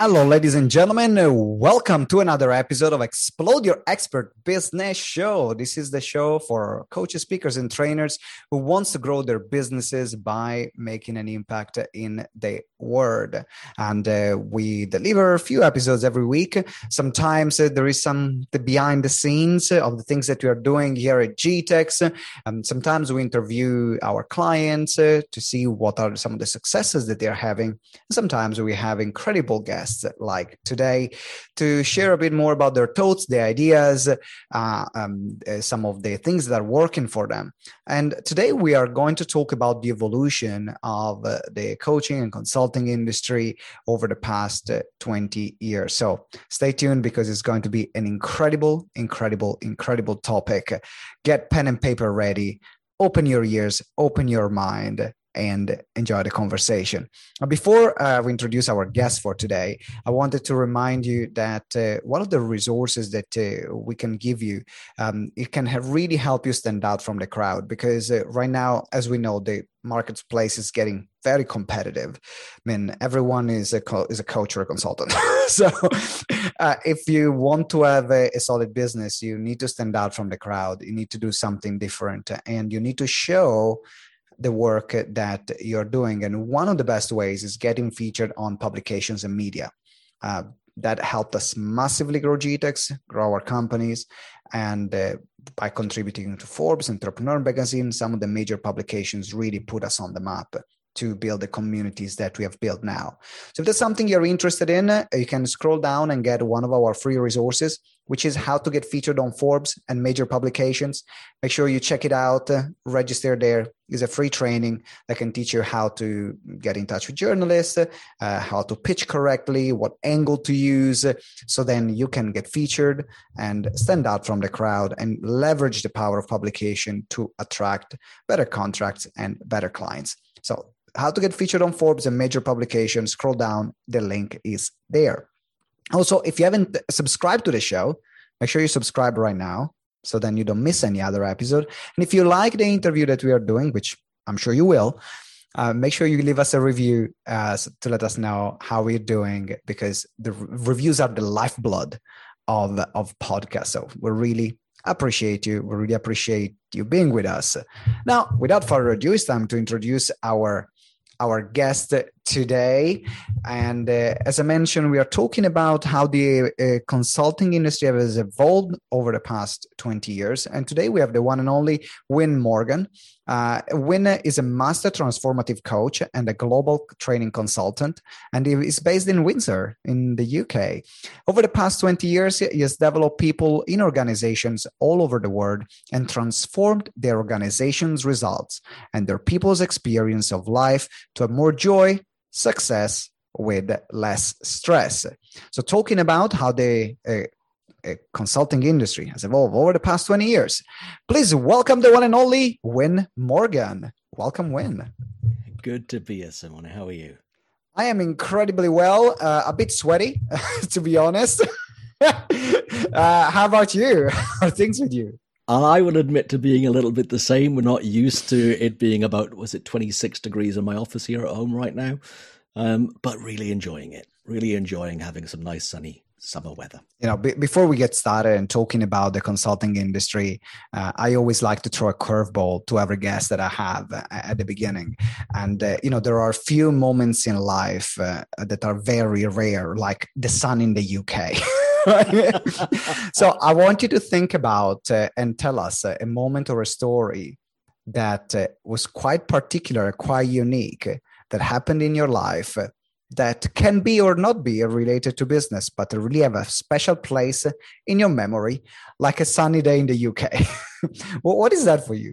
Hello, ladies and gentlemen. Welcome to another episode of Explode Your Expert Business Show. This is the show for coaches, speakers, and trainers who wants to grow their businesses by making an impact in the world. And uh, we deliver a few episodes every week. Sometimes uh, there is some the behind the scenes of the things that we are doing here at GTEx. Um, sometimes we interview our clients uh, to see what are some of the successes that they are having. Sometimes we have incredible guests guests like today to share a bit more about their thoughts, their ideas, uh, um, uh, some of the things that are working for them. And today we are going to talk about the evolution of uh, the coaching and consulting industry over the past uh, 20 years. So stay tuned because it's going to be an incredible, incredible, incredible topic. Get pen and paper ready. Open your ears, open your mind, and enjoy the conversation. Before uh, we introduce our guest for today, I wanted to remind you that uh, one of the resources that uh, we can give you, um, it can have really help you stand out from the crowd because uh, right now, as we know, the marketplace is getting very competitive. I mean, everyone is a co- is a coach or a consultant. so, uh, if you want to have a, a, solid business, you need to stand out from the crowd. You need to do something different, and you need to show the work that you're doing. And one of the best ways is getting featured on publications and media. Uh, that helped us massively grow GTEx, grow our companies, and uh, by contributing to Forbes, Entrepreneur Magazine, some of the major publications really put us on the map to build the communities that we have built now. So if there's something you're interested in, uh, you can scroll down and get one of our free resources, which is how to get featured on Forbes and major publications. Make sure you check it out, uh, register there. It's a free training that can teach you how to get in touch with journalists, uh, how to pitch correctly, what angle to use. So then you can get featured and stand out from the crowd and leverage the power of publication to attract better contracts and better clients. So how to get featured on Forbes and major publications, scroll down. The link is there. Also, if you haven't subscribed to the show, make sure you subscribe right now so then you don't miss any other episode. And if you like the interview that we are doing, which I'm sure you will, uh, make sure you leave us a review uh, to let us know how we're doing because the reviews are the lifeblood of of podcasts. So we really appreciate you. We really appreciate you being with us. Now, without further ado, it's time to introduce our our guest today. And uh, as I mentioned, we are talking about how the uh, consulting industry has evolved over the past 20 years. And today we have the one and only Win Morgan. Uh, Win is a master transformative coach and a global training consultant, and he is based in Windsor in the UK. Over the past 20 years, he has developed people in organizations all over the world and transformed their organization's results and their people's experience of life to a more joy, success with less stress. So, talking about how the uh, uh, consulting industry has evolved over the past 20 years, please welcome the one and only Win Morgan. Welcome, Win. Good to be here, Simone. How are you? I am incredibly well, uh, a bit sweaty, to be honest. uh, how about you? How are things with you? I will admit to being a little bit the same. We're not used to it being about, was it 26 degrees in my office here at home right now? Um, but really enjoying it, really enjoying having some nice sunny summer weather. You know, b- before we get started and talking about the consulting industry, uh, I always like to throw a curveball to every guest that I have uh, at the beginning. And, uh, you know, there are a few moments in life uh, that are very rare, like the sun in the UK. so I want you to think about uh, and tell us uh, a moment or a story that uh, was quite particular, quite unique, that happened in your life that can be or not be related to business, but really have a special place in your memory, like a sunny day in the UK. well, what is that for you?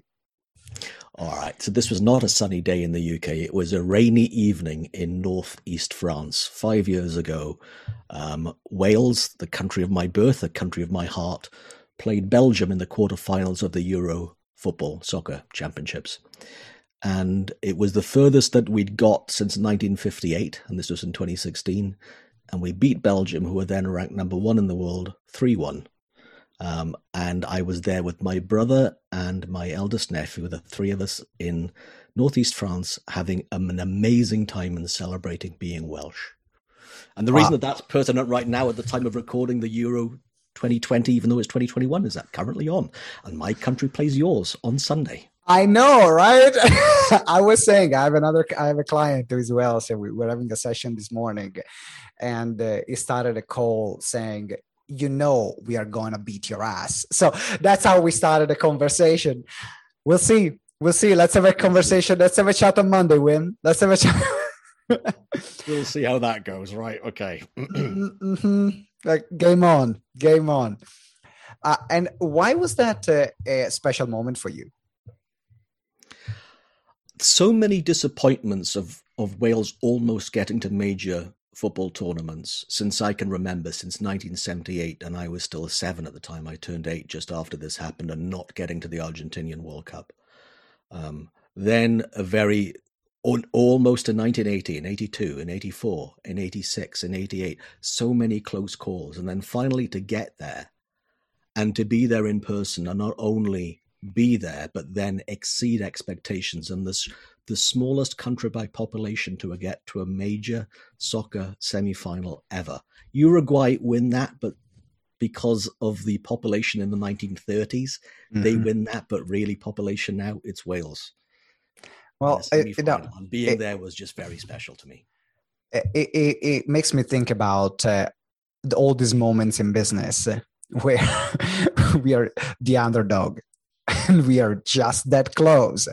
All right. So this was not a sunny day in the UK. It was a rainy evening in northeast France five years ago. Um, Wales, the country of my birth, the country of my heart, played Belgium in the quarterfinals of the Euro football soccer championships. And it was the furthest that we'd got since 1958, and this was in 2016. And we beat Belgium, who were then ranked number one in the world, 3 1. Um, and I was there with my brother and my eldest nephew, the three of us in northeast France, having an amazing time and celebrating being Welsh. And the reason that that's pertinent right now at the time of recording the Euro 2020, even though it's 2021, is that currently on. And my country plays yours on Sunday. I know, right? I was saying I have another, I have a client who is well. So we were having a session this morning, and uh, he started a call saying, "You know, we are gonna beat your ass." So that's how we started the conversation. We'll see. We'll see. Let's have a conversation. Let's have a chat on Monday, Win. Let's have a chat. we'll see how that goes. Right? Okay. mm-hmm. like, game on. Game on. Uh, and why was that uh, a special moment for you? so many disappointments of of Wales almost getting to major football tournaments since I can remember, since 1978, and I was still seven at the time. I turned eight just after this happened, and not getting to the Argentinian World Cup. Um, then a very almost in 1980, in 82, in 84, in 86, in 88, so many close calls, and then finally to get there and to be there in person, and not only be there, but then exceed expectations. And this, the smallest country by population to get to a major soccer semi-final ever. Uruguay win that, but because of the population in the 1930s, mm-hmm. they win that. But really, population now, it's Wales. Well, it, it, and being it, there was just very special to me. It, it makes me think about uh, all these moments in business where we are the underdog and we are just that close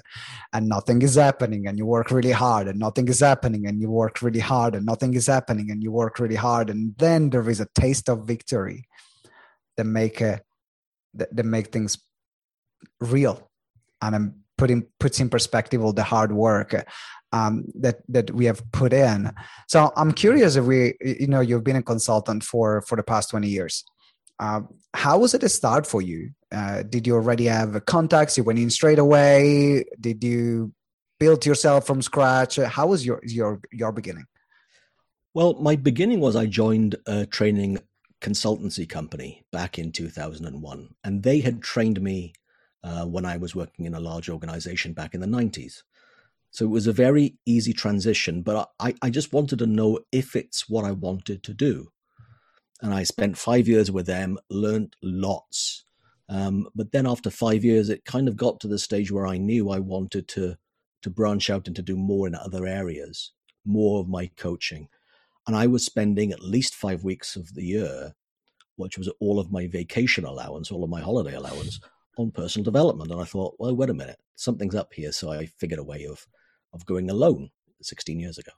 and nothing is happening and you work really hard and nothing is happening and you work really hard and nothing is happening and you work really hard and then there is a taste of victory that make a, that, that make things real and I'm putting puts in perspective all the hard work um, that that we have put in. So I'm curious if we, you know, you've been a consultant for for the past 20 years. Uh, how was it a start for you? Uh, did you already have contacts? You went in straight away. Did you build yourself from scratch? How was your your your beginning? Well, my beginning was I joined a training consultancy company back in 2001, and they had trained me uh, when I was working in a large organization back in the 90s. So it was a very easy transition, but I, I just wanted to know if it's what I wanted to do and I spent five years with them, learned lots. Um, but then after five years, it kind of got to the stage where I knew I wanted to to branch out and to do more in other areas, more of my coaching. And I was spending at least five weeks of the year, which was all of my vacation allowance, all of my holiday allowance, on personal development. And I thought, well, wait a minute, something's up here. So I figured a way of of going alone 16 years ago.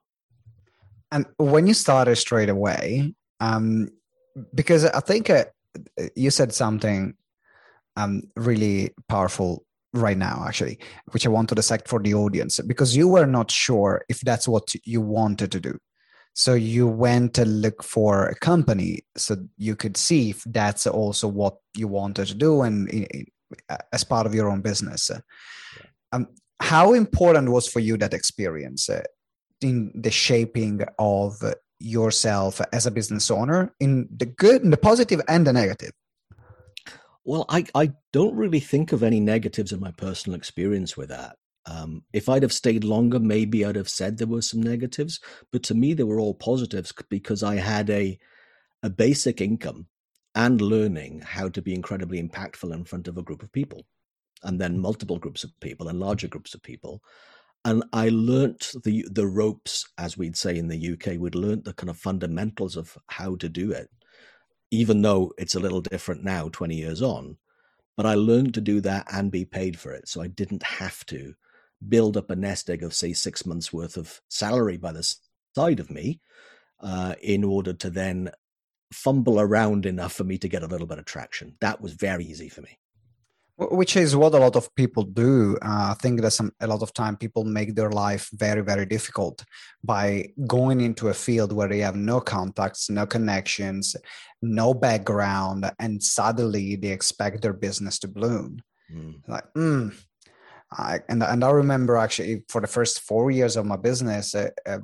And when you started straight away, um, because I think uh, you said something um, really powerful right now, actually, which I want to dissect for the audience because you were not sure if that's what you wanted to do. So you went to look for a company so you could see if that's also what you wanted to do and as part of your own business. Um, how important was for you that experience uh, in the shaping of yourself as a business owner in the good and the positive and the negative? Well, I, I don't really think of any negatives in my personal experience with that. Um, if I'd have stayed longer, maybe I'd have said there were some negatives, but to me, they were all positives because I had a a basic income and learning how to be incredibly impactful in front of a group of people, and then multiple groups of people and larger groups of people and I learnt the the ropes, as we'd say in the UK. We'd learnt the kind of fundamentals of how to do it, even though it's a little different now, twenty years on. But I learned to do that and be paid for it, so I didn't have to build up a nest egg of say six months worth of salary by the side of me uh, in order to then fumble around enough for me to get a little bit of traction. That was very easy for me which is what a lot of people do uh, i think that some a lot of time people make their life very very difficult by going into a field where they have no contacts no connections no background and suddenly they expect their business to bloom mm. like mm. I, and, and i remember actually for the first four years of my business uh, uh,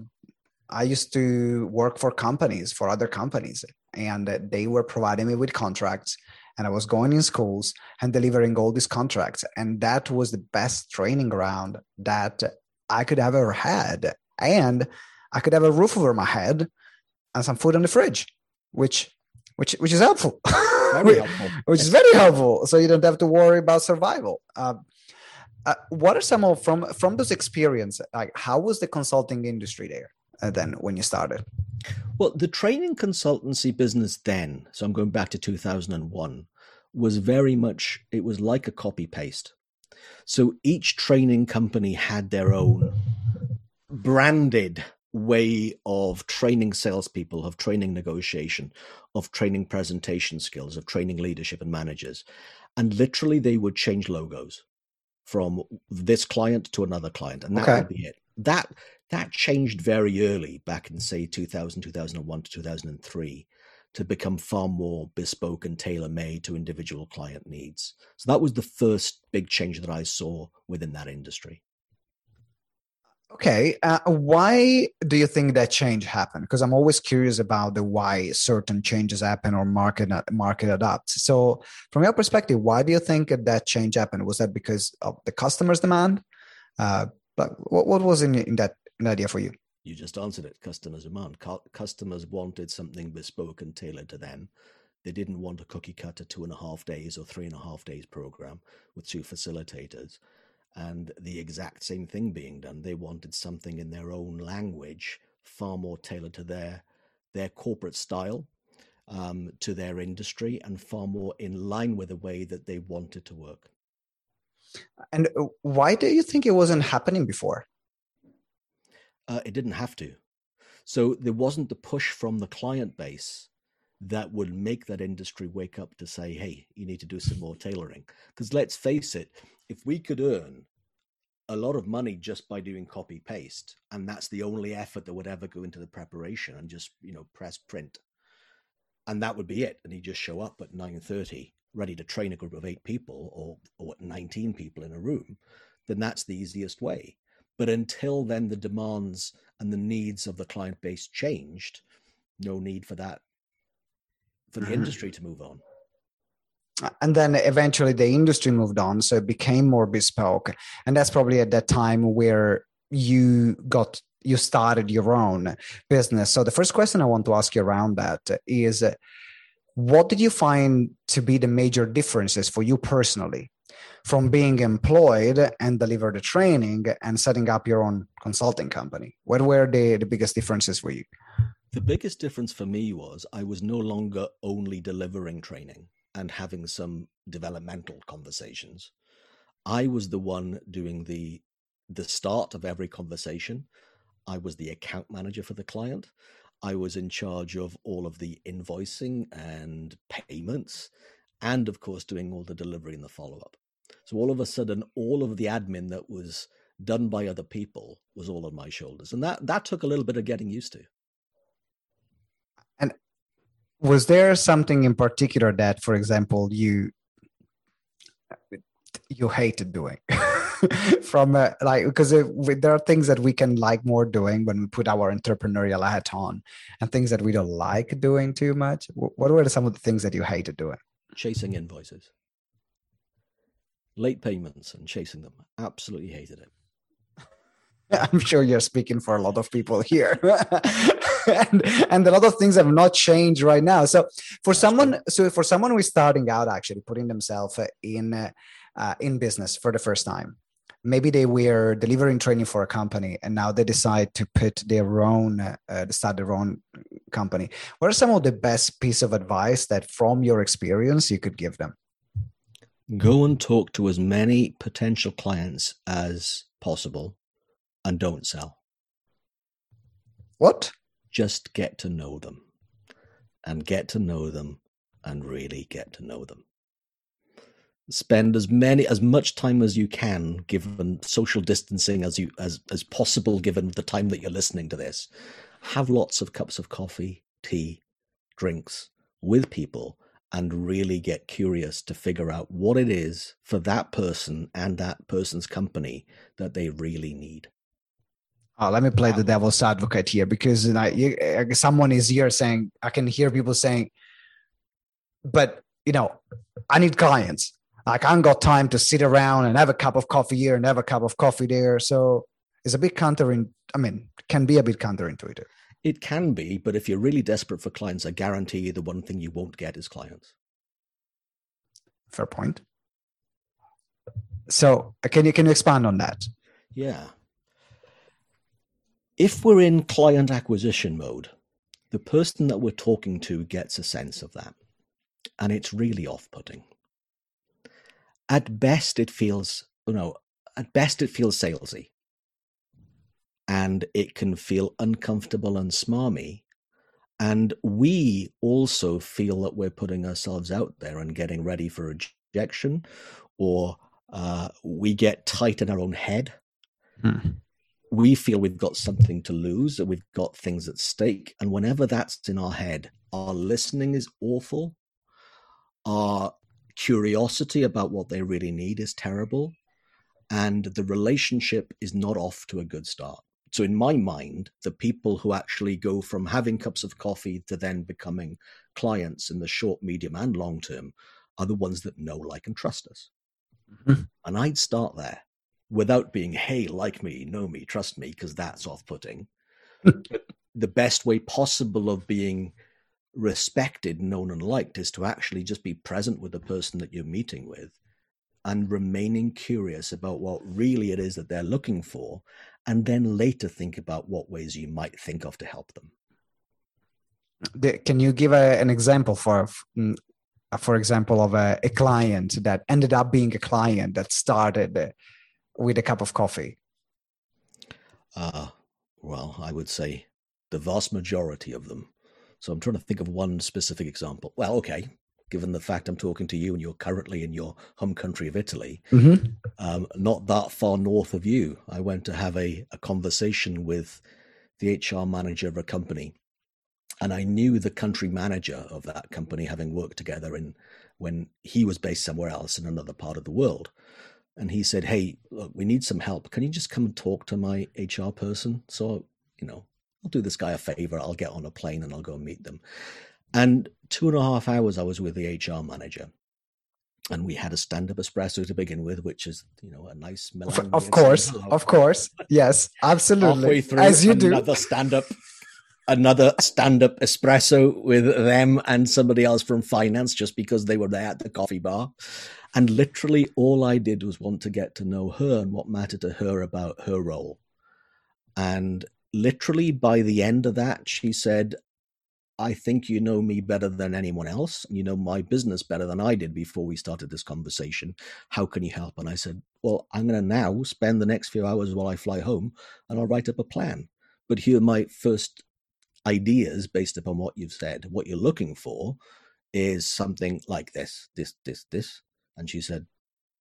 i used to work for companies for other companies and they were providing me with contracts and I was going in schools and delivering all these contracts. And that was the best training ground that I could have ever had. And I could have a roof over my head and some food in the fridge, which which which is helpful. Very helpful. which is very helpful. So you don't have to worry about survival. Uh, uh, what are some of from from those experience? Like, how was the consulting industry there uh, then when you started? Well, the training consultancy business then, so I'm going back to 2001, was very much it was like a copy paste. So each training company had their own branded way of training salespeople, of training negotiation, of training presentation skills, of training leadership and managers. And literally, they would change logos from this client to another client, and that okay. would be it. That that changed very early back in say 2000, 2001 to 2003 to become far more bespoke and tailor made to individual client needs. So that was the first big change that I saw within that industry. Okay, uh, why do you think that change happened? Because I'm always curious about the why certain changes happen or market market adapts. So, from your perspective, why do you think that change happened? Was that because of the customers' demand? Uh, but what, what was in, in that in idea for you? You just answered it. Customers' demand. customers wanted something bespoke and tailored to them. They didn't want a cookie cutter two and a half days or three and a half days program with two facilitators and the exact same thing being done. They wanted something in their own language, far more tailored to their their corporate style, um, to their industry, and far more in line with the way that they wanted to work. And uh, why do you think it wasn't happening before? Uh, it didn't have to. So there wasn't the push from the client base that would make that industry wake up to say, hey, you need to do some more tailoring. Because let's face it, if we could earn a lot of money just by doing copy paste, and that's the only effort that would ever go into the preparation and just, you know, press print. And that would be it. And he'd just show up at 9.30, ready to train a group of eight people or, or 19 people in a room, then that's the easiest way. But until then, the demands and the needs of the client base changed. No need for that for the mm-hmm. industry to move on and then eventually the industry moved on so it became more bespoke and that's probably at that time where you got you started your own business so the first question i want to ask you around that is what did you find to be the major differences for you personally from being employed and deliver the training and setting up your own consulting company what were the, the biggest differences for you the biggest difference for me was I was no longer only delivering training and having some developmental conversations. I was the one doing the the start of every conversation. I was the account manager for the client. I was in charge of all of the invoicing and payments, and of course, doing all the delivery and the follow up. So, all of a sudden, all of the admin that was done by other people was all on my shoulders. And that, that took a little bit of getting used to. And was there something in particular that for example you you hated doing? From uh, like because there are things that we can like more doing when we put our entrepreneurial hat on and things that we don't like doing too much. What were some of the things that you hated doing? Chasing invoices late payments and chasing them. Absolutely hated it. I'm sure you're speaking for a lot of people here. and, and a lot of things have not changed right now. So for someone, so for someone who's starting out, actually putting themselves in uh, in business for the first time, maybe they were delivering training for a company and now they decide to put their own uh, start their own company. What are some of the best piece of advice that from your experience you could give them go and talk to as many potential clients as possible and don't sell. What? Just get to know them and get to know them and really get to know them. Spend as many as much time as you can, given social distancing as you as as possible, given the time that you're listening to this. Have lots of cups of coffee, tea, drinks with people and really get curious to figure out what it is for that person and that person's company that they really need. Uh, let me play the devil's advocate here because you uh, someone is here saying, I can hear people saying, but you know, I need clients. Like I ain't got time to sit around and have a cup of coffee here and have a cup of coffee there. So it's a bit counter. I mean, can be a bit counterintuitive. It can be, but if you're really desperate for clients, I guarantee you the one thing you won't get is clients. Fair point. So uh, can you can you expand on that? Yeah. If we're in client acquisition mode, the person that we're talking to gets a sense of that. And it's really off-putting. At best it feels, you know, at best it feels salesy. And it can feel uncomfortable and smarmy. And we also feel that we're putting ourselves out there and getting ready for rejection or uh, we get tight in our own head. Hmm. We feel we've got something to lose, that we've got things at stake. And whenever that's in our head, our listening is awful. Our curiosity about what they really need is terrible. And the relationship is not off to a good start. So, in my mind, the people who actually go from having cups of coffee to then becoming clients in the short, medium, and long term are the ones that know, like, and trust us. Mm-hmm. And I'd start there without being, hey, like me, know me, trust me, because that's off putting. the best way possible of being respected, known, and liked is to actually just be present with the person that you're meeting with and remaining curious about what really it is that they're looking for, and then later think about what ways you might think of to help them. Can you give a, an example for mm, uh, for example, of a, a, client that ended up being a client that started uh, with a cup of coffee? Uh, well, I would say the vast majority of them. So I'm trying to think of one specific example. Well, okay, given the fact I'm talking to you and you're currently in your home country of Italy, mm-hmm. um, not that far north of you, I went to have a, a conversation with the HR manager of a company and I knew the country manager of that company, having worked together in when he was based somewhere else in another part of the world. And he said, "Hey, look, we need some help. Can you just come and talk to my HR person?" So, you know, I'll do this guy a favor. I'll get on a plane and I'll go and meet them. And two and a half hours, I was with the HR manager, and we had a stand-up espresso to begin with, which is you know a nice. Of course, of course, yes, absolutely. Halfway through, as you do, another stand-up another stand up espresso with them and somebody else from finance just because they were there at the coffee bar. And literally all I did was want to get to know her and what mattered to her about her role. And literally by the end of that, she said, I think you know me better than anyone else. You know my business better than I did before we started this conversation. How can you help? And I said, Well, I'm going to now spend the next few hours while I fly home and I'll write up a plan. But here, are my first ideas based upon what you've said. What you're looking for is something like this, this, this, this. And she said,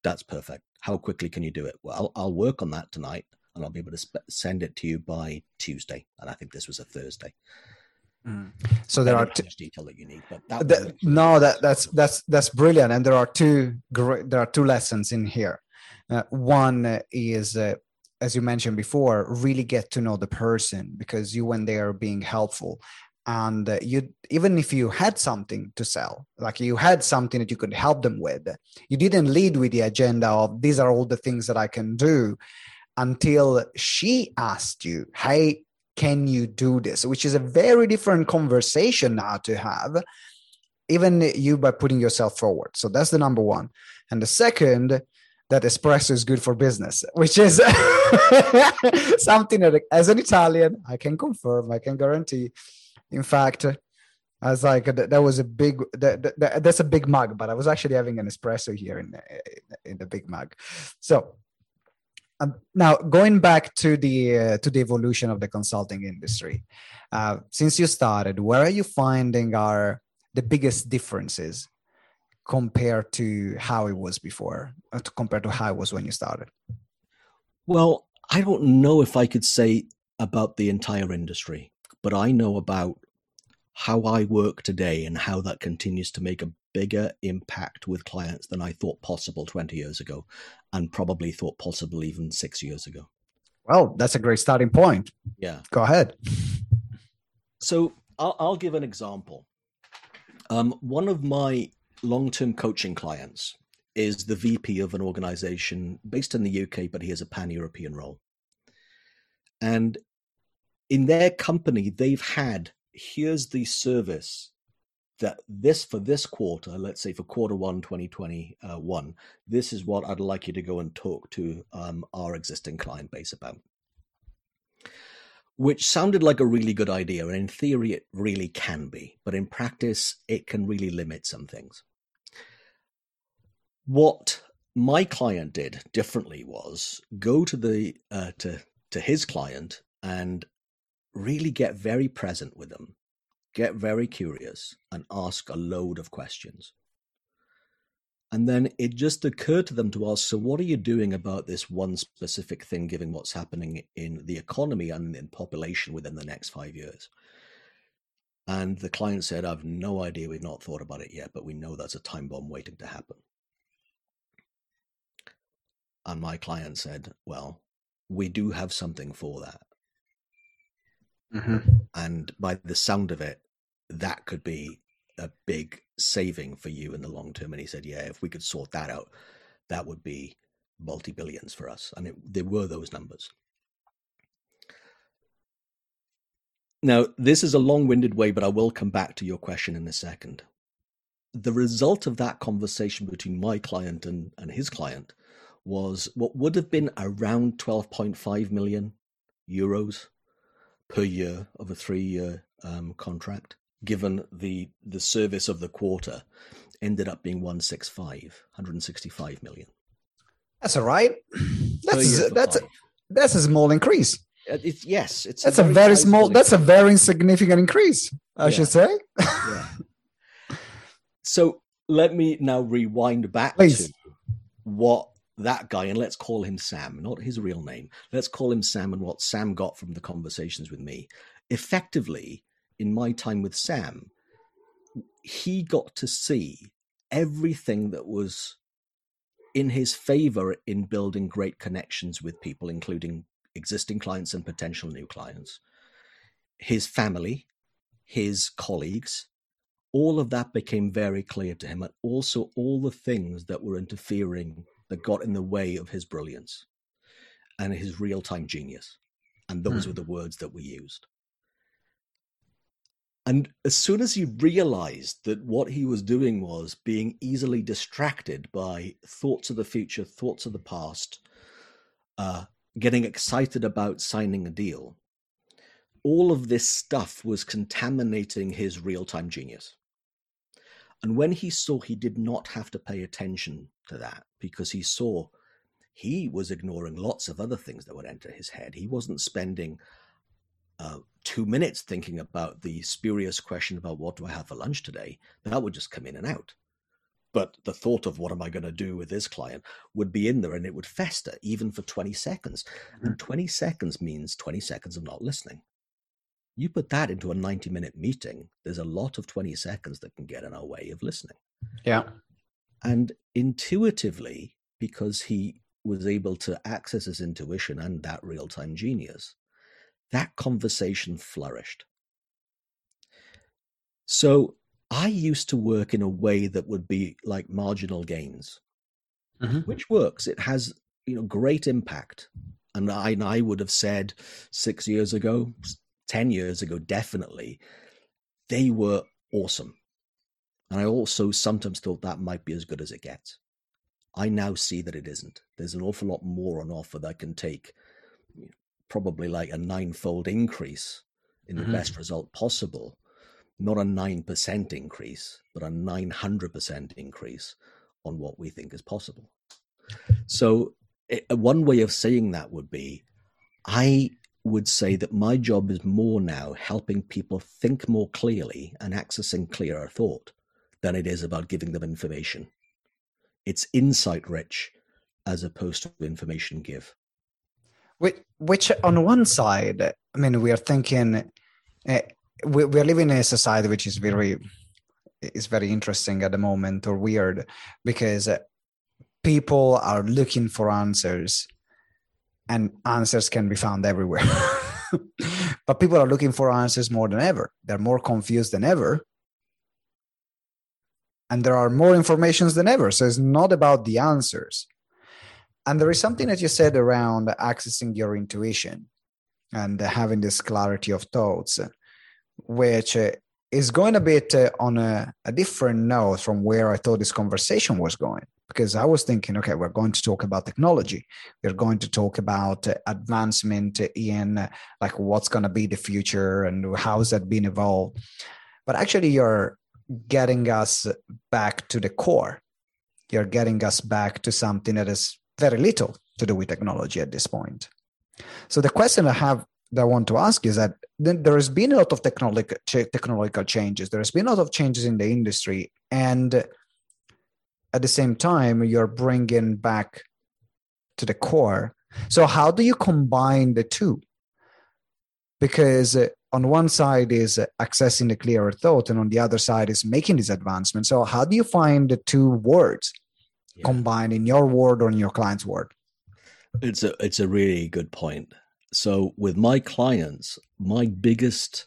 That's perfect. How quickly can you do it? Well, I'll, work on that tonight and I'll be able to sp- send it to you by Tuesday. And I think this was a Thursday. Mm. So there are two detail that you need, but that the, no, that that's that's that's brilliant. And there are two great, there are two lessons in here. Uh, one is uh, as you mentioned before, really get to know the person because you went there being helpful. And uh, you, even if you had something to sell, like you had something that you could help them with, you didn't lead with the agenda of these are all the things that I can do until she asked you, Hey, can you do this? Which is a very different conversation now to have, even you by putting yourself forward. So that's the number one. And the second that espresso is good for business, which is something that, as an Italian, I can confirm, I can guarantee. In fact, I was like, that, was a big, that, that, that's a big mug, but I was actually having an espresso here in in the big mug. So um, now going back to the uh, to the evolution of the consulting industry, uh, since you started, where are you finding are the biggest differences compared to how it was before, uh, compared to how it was when you started? Well, I don't know if I could say about the entire industry, but I know about how I work today and how that continues to make a bigger impact with clients than I thought possible 20 years ago, and probably thought possible even six years ago. Well, that's a great starting point. Yeah. Go ahead. So I'll, I'll give an example. Um, one of my long term coaching clients is the VP of an organization based in the UK, but he has a pan European role. And in their company, they've had here's the service that this for this quarter, let's say for quarter one, 2021, this is what I'd like you to go and talk to um, our existing client base about. Which sounded like a really good idea, and in theory, it really can be, but in practice, it can really limit some things. What my client did differently was go to the uh, to to his client and really get very present with them get very curious and ask a load of questions. And then it just occurred to them to ask, so what are you doing about this one specific thing, given what's happening in the economy and in population within the next five years? And the client said, I've no idea. We've not thought about it yet, but we know that's a time bomb waiting to happen. And my client said, Well, we do have something for that. Mm-hmm. And by the sound of it, that could be a big saving for you in the long term. And he said, yeah, if we could sort that out, that would be multi billions for us. And it, there were those numbers. Now, this is a long winded way, but I will come back to your question in a second. The result of that conversation between my client and, and his client was what would have been around 12.5 million euros per year of a three year um, contract given the the service of the quarter ended up being 165 165 million that's all right that's a, that's a, that's a small increase uh, it's, yes it's that's a very, very small increase. that's a very significant increase i yeah. should say yeah. so let me now rewind back Please. to what that guy and let's call him sam not his real name let's call him sam and what sam got from the conversations with me effectively in my time with Sam, he got to see everything that was in his favor in building great connections with people, including existing clients and potential new clients, his family, his colleagues. All of that became very clear to him, and also all the things that were interfering that got in the way of his brilliance and his real time genius. And those mm. were the words that we used. And as soon as he realized that what he was doing was being easily distracted by thoughts of the future, thoughts of the past, uh, getting excited about signing a deal, all of this stuff was contaminating his real time genius. And when he saw he did not have to pay attention to that because he saw he was ignoring lots of other things that would enter his head, he wasn't spending uh, two minutes thinking about the spurious question about what do I have for lunch today, that would just come in and out. But the thought of what am I going to do with this client would be in there and it would fester even for 20 seconds. Mm-hmm. And 20 seconds means 20 seconds of not listening. You put that into a 90 minute meeting, there's a lot of 20 seconds that can get in our way of listening. Yeah. And intuitively, because he was able to access his intuition and that real time genius, that conversation flourished. So I used to work in a way that would be like marginal gains, mm-hmm. which works. It has you know great impact. And I, and I would have said six years ago, ten years ago, definitely, they were awesome. And I also sometimes thought that might be as good as it gets. I now see that it isn't. There's an awful lot more on offer that can take probably like a ninefold increase in the mm-hmm. best result possible. Not a 9% increase, but a 900% increase on what we think is possible. So, it, one way of saying that would be I would say that my job is more now helping people think more clearly and accessing clearer thought than it is about giving them information. It's insight rich as opposed to information give. Which, which on one side, I mean, we are thinking uh, we, we are living in a society which is very is very interesting at the moment or weird because people are looking for answers and answers can be found everywhere but people are looking for answers more than ever they're more confused than ever and there are more informations than ever so it's not about the answers and there is something that you said around accessing your intuition. and having this clarity of thoughts, which uh, is going a bit uh, on a, a different note from where I thought this conversation was going. Because I was thinking, okay, we're going to talk about technology. We're going to talk about uh, advancement in like what's going to be the future and how's that been evolved. But actually, you're getting us back to the core. You're getting us back to something that is very little to do with technology at this point. So the question I have that I want to ask is that there has been a lot of technological technological changes. There has been a lot of changes in the industry, and at the same time, you're bringing back to the core. So how do you combine the two? Because on one side is accessing the clearer thought, and on the other side is making this advancement. So how do you find the two words yeah. combined in your word or in your client's word? It's a it's a really good point. So with my clients, my biggest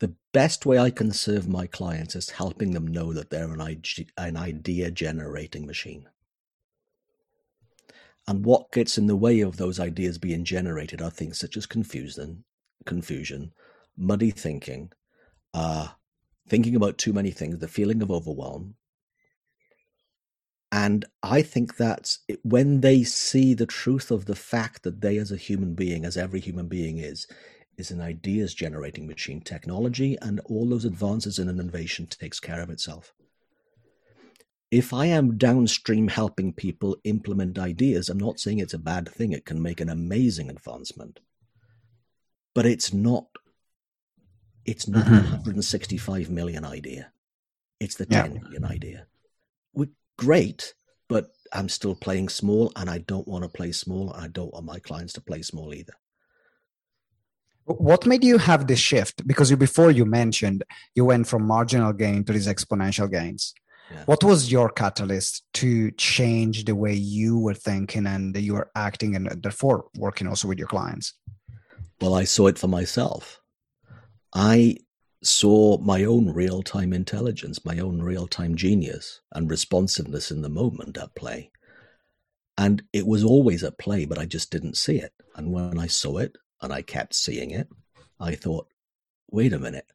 the best way I can serve my clients is helping them know that they're an, an idea generating machine. And what gets in the way of those ideas being generated are things such as confusion, confusion, muddy thinking, uh, thinking about too many things, the feeling of overwhelm. And I think that when they see the truth of the fact that they, as a human being, as every human being is, is an ideas generating machine, technology and all those advances in innovation takes care of itself. If I am downstream helping people implement ideas, I'm not saying it's a bad thing. It can make an amazing advancement but it's not it's not mm-hmm. 165 million idea it's the yeah. 10 million idea We're great but i'm still playing small and i don't want to play small and i don't want my clients to play small either what made you have this shift because you before you mentioned you went from marginal gain to these exponential gains yeah. what was your catalyst to change the way you were thinking and you were acting and therefore working also with your clients well, I saw it for myself. I saw my own real time intelligence, my own real time genius and responsiveness in the moment at play. And it was always at play, but I just didn't see it. And when I saw it and I kept seeing it, I thought, wait a minute,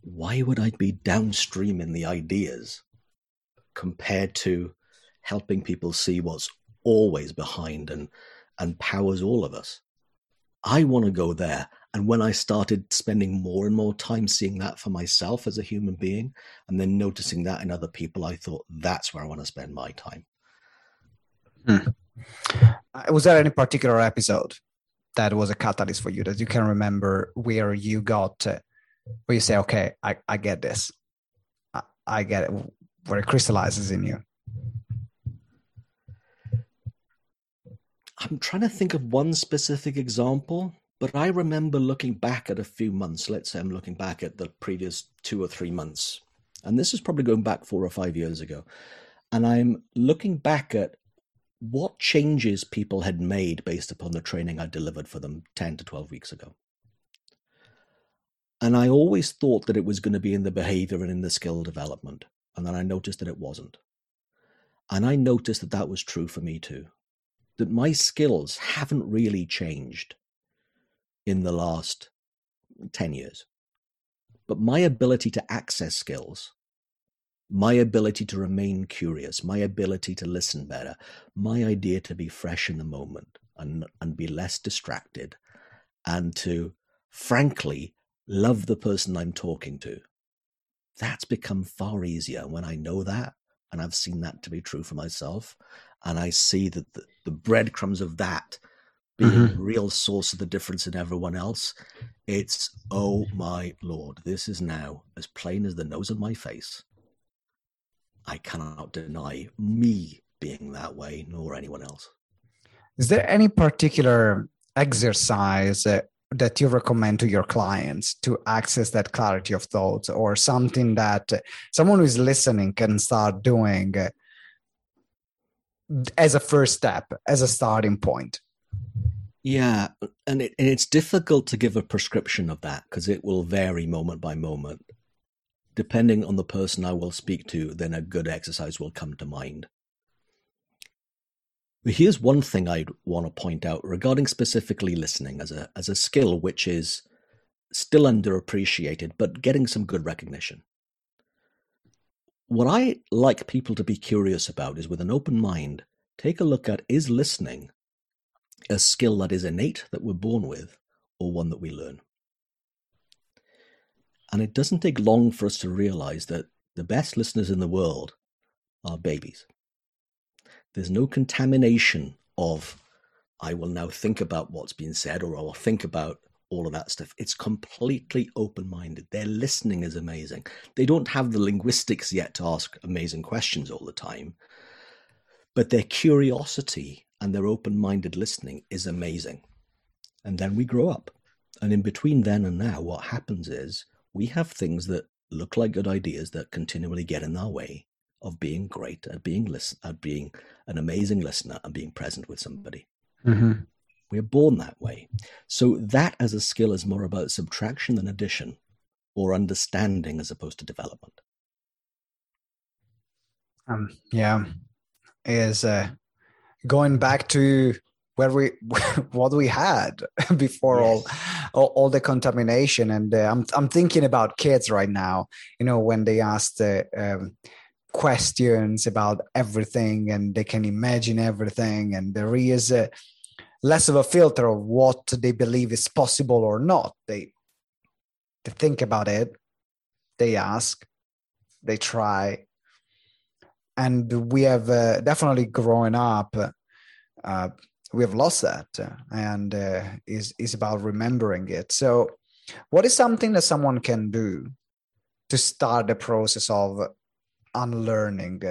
why would I be downstream in the ideas compared to helping people see what's always behind and, and powers all of us? I want to go there. And when I started spending more and more time seeing that for myself as a human being, and then noticing that in other people, I thought that's where I want to spend my time. Hmm. Uh, was there any particular episode that was a catalyst for you that you can remember where you got, uh, where you say, okay, I, I get this, I, I get it, where it crystallizes in you? I'm trying to think of one specific example, but I remember looking back at a few months. Let's say I'm looking back at the previous two or three months. And this is probably going back four or five years ago. And I'm looking back at what changes people had made based upon the training I delivered for them 10 to 12 weeks ago. And I always thought that it was going to be in the behavior and in the skill development. And then I noticed that it wasn't. And I noticed that that was true for me too that my skills haven't really changed in the last 10 years. But my ability to access skills, my ability to remain curious, my ability to listen better, my idea to be fresh in the moment and, and be less distracted, and to frankly love the person I'm talking to, that's become far easier when I know that. And I've seen that to be true for myself and I see that the, the breadcrumbs of that being mm-hmm. the real source of the difference in everyone else. It's oh my lord, this is now as plain as the nose on my face. I cannot deny me being that way, nor anyone else. Is there any particular exercise uh, that you recommend to your clients to access that clarity of thought, or something that someone who is listening can start doing? Uh, as a first step, as a starting point. Yeah, and, it, and it's difficult to give a prescription of that because it will vary moment by moment. Depending on the person I will speak to, then a good exercise will come to mind. Here's one thing I'd want to point out regarding specifically listening as a as a skill which is still underappreciated but getting some good recognition. What I like people to be curious about is with an open mind, take a look at is listening a skill that is innate that we're born with or one that we learn. And it doesn't take long for us to realize that the best listeners in the world are babies. There's no contamination of, I will now think about what's been said or I'll think about all of that stuff. It's completely open minded. Their listening is amazing. They don't have the linguistics yet to ask amazing questions all the time, but their curiosity and their open minded listening is amazing. And then we grow up. And in between then and now, what happens is we have things that look like good ideas that continually get in our way of being great at being listen at being an amazing listener and being present with somebody. Mm-hmm. We're born that way. So that as a skill is more about subtraction than addition or understanding as opposed to development. Um, yeah, is uh, going back to where we what we had before yes. all, all, all the contamination and uh, I'm I'm thinking about kids right now you know when they ask the um, questions about everything and they can imagine everything and there is a, less of a filter of what they believe is possible or not. They they think about it they ask they try. And we have uh, definitely grown up uh, we have lost that uh, and uh, is is about remembering it. So what is something that someone can do to start the process of unlearning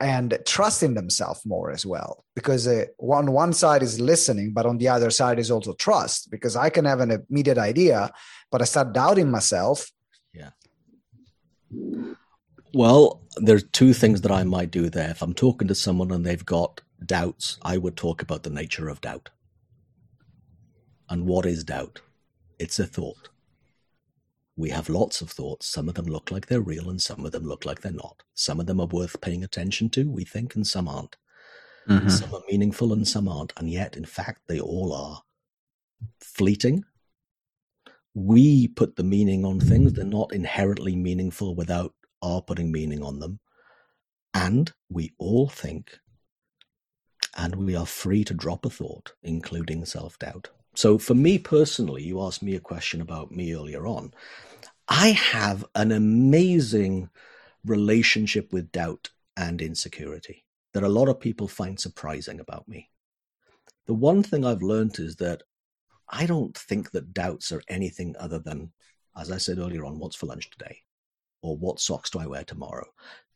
and trusting themselves more as well because uh, on one side is listening but on the other side is also trust because i can have an immediate idea but i start doubting myself yeah well there's two things that i might do there if i'm talking to someone and they've got doubts, I would talk about the nature of doubt. And what is doubt? It's a thought. We have lots of thoughts. Some of them look like they're real and some of them look like they're not. Some of them are worth paying attention to, we think, and some aren't. Mm-hmm. Some are meaningful and some aren't. And yet, in fact, they all are fleeting. We put the meaning on things. They're not inherently meaningful without our putting meaning on them. And we all think and we are free to drop a thought, including self doubt. So, for me personally, you asked me a question about me earlier on. I have an amazing relationship with doubt and insecurity that a lot of people find surprising about me. The one thing I've learned is that I don't think that doubts are anything other than, as I said earlier on, what's for lunch today? Or what socks do I wear tomorrow?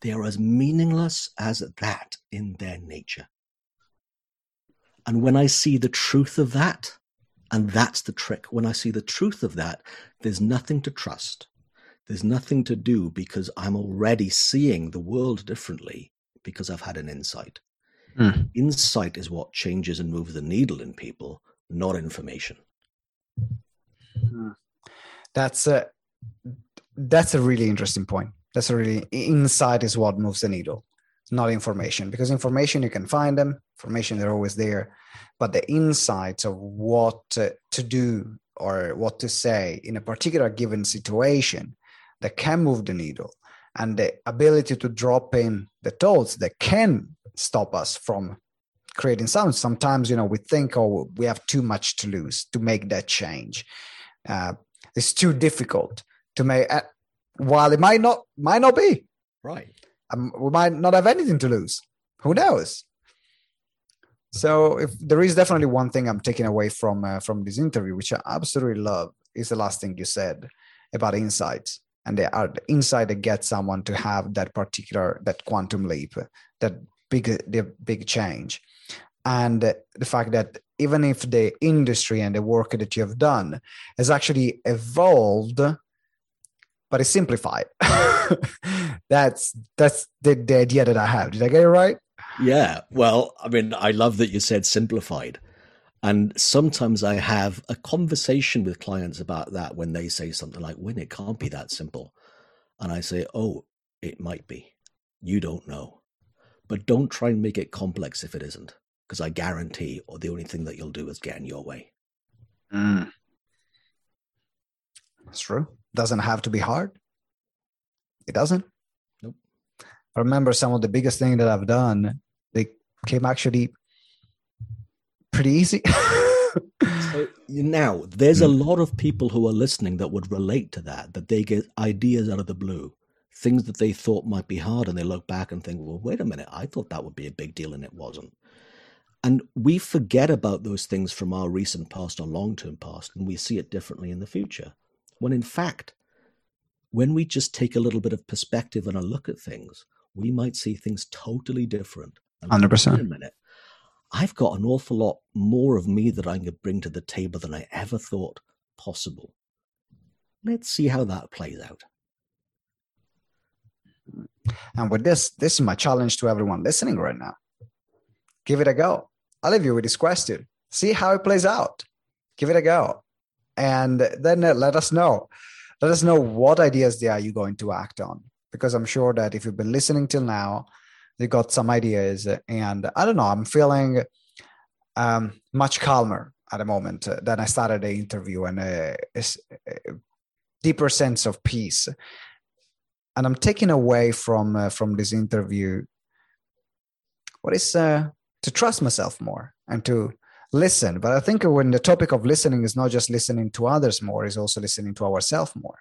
They are as meaningless as that in their nature. And when I see the truth of that, and that's the trick, when I see the truth of that, there's nothing to trust. There's nothing to do because I'm already seeing the world differently because I've had an insight. Mm. Insight is what changes and moves the needle in people, not information. Hmm. That's a that's a really interesting point. That's a really insight is what moves the needle not information because information you can find them information they're always there but the insights of what to, do or what to say in a particular given situation that can move the needle and the ability to drop in the thoughts that can stop us from creating sound sometimes you know we think oh we have too much to lose to make that change. Uh, it's too difficult to make uh, while it might not might not be. Right um, we might not have anything to lose. Who knows? So, if there is definitely one thing I'm taking away from uh, from this interview, which I absolutely love, is the last thing you said about insights, and they are the insight that gets someone to have that particular that quantum leap, that big the big change, and the fact that even if the industry and the work that you have done has actually evolved but it's simplified. that's that's the, the idea that I have. Did I get it right? Yeah. Well, I mean, I love that you said simplified. And sometimes I have a conversation with clients about that when they say something like, Wyn, it can't be that simple. And I say, Oh, it might be. You don't know. but don't try and make it complex if it isn't, because I guarantee, or the only thing that you'll do is get in your way. Mm. That's true. Doesn't have to be hard. It doesn't. Nope. I remember some of the biggest things that I've done. They came actually pretty easy. so now there's a hmm. lot of people who are listening that would relate to that. That they get ideas out of the blue, things that they thought might be hard, and they look back and think, "Well, wait a minute, I thought that would be a big deal, and it wasn't." And we forget about those things from our recent past or long term past, and we see it differently in the future. When in fact, when we just take a little bit of perspective and a look at things, we might see things totally different. Hundred percent. A minute, I've got an awful lot more of me that I can bring to the table than I ever thought possible. Let's see how that plays out. And with this, this is my challenge to everyone listening right now. Give it a go. I'll leave you with this question. See how it plays out. Give it a go. And then uh, let us know. Let us know what ideas there are you going to act on. Because I'm sure that if you've been listening till now, you got some ideas. And I don't know, I'm feeling um, much calmer at the moment uh, than I started the interview and a, a, a, deeper sense of peace. And I'm taking away from uh, from this interview what is uh, to trust myself more and to listen. But I think when the topic of listening is not just listening to others more, is also listening to ourselves more.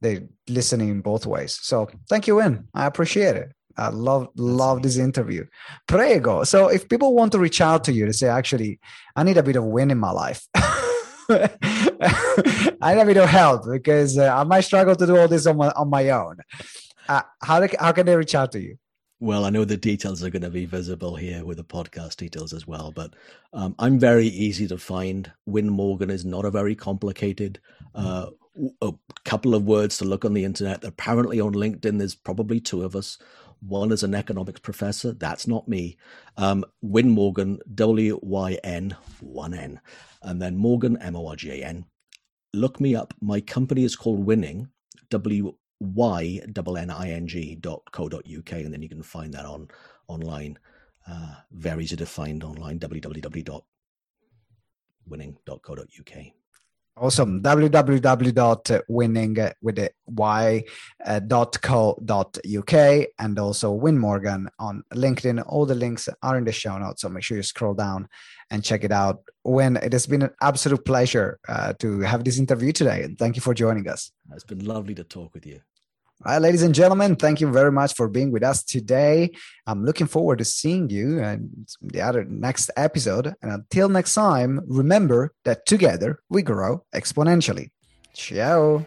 They listening in both ways. So thank you, Wyn. I appreciate it. I love love this interview. Prego. So if people want to reach out to you to say, actually, I need a bit of win in my life. I need a bit of help because uh, I might struggle to do all this on my on my own. Uh, how how can they reach out to you? Well, I know the details are going to be visible here with the podcast details as well, but um, I'm very easy to find. Wyn Morgan is not a very complicated. Uh, a couple of words to look on the internet. Apparently, on LinkedIn, there's probably two of us. One is an economics professor. That's not me. Um, Wyn Morgan, W Y N, one N. And then Morgan, M O R G A N. Look me up. My company is called Wynning, W Y N N I N G dot co dot UK. And then you can find that on online. Uh, very easy to find online, www.wynning.co.uk. Awesome. www.winning with the y uh, dot co dot uk and also Wyn Morgan on LinkedIn. All the links are in the show notes, so make sure you scroll down and check it out. Wyn, it has been an absolute pleasure uh, to have this interview today, and thank you for joining us. It's been lovely to talk with you. All right, ladies and gentlemen, thank you very much for being with us today. I'm looking forward to seeing you and the other next episode. And until next time, remember that together we grow exponentially. Ciao.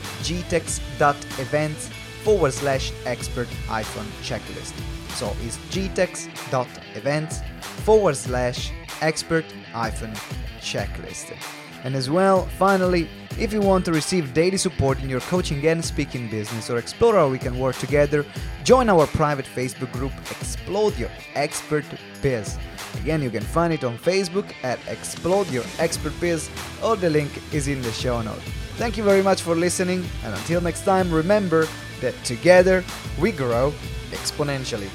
gtex.events forward slash expert hyphen checklist. So it's gtex.events forward slash expert hyphen checklist. And as well, finally, if you want to receive daily support in your coaching and speaking business or explore how we can work together, join our private Facebook group Explode Your Expert Biz. Again, you can find it on Facebook at Explode Your Expert Biz, or the link is in the show notes. Thank you very much for listening, and until next time, remember that together we grow exponentially.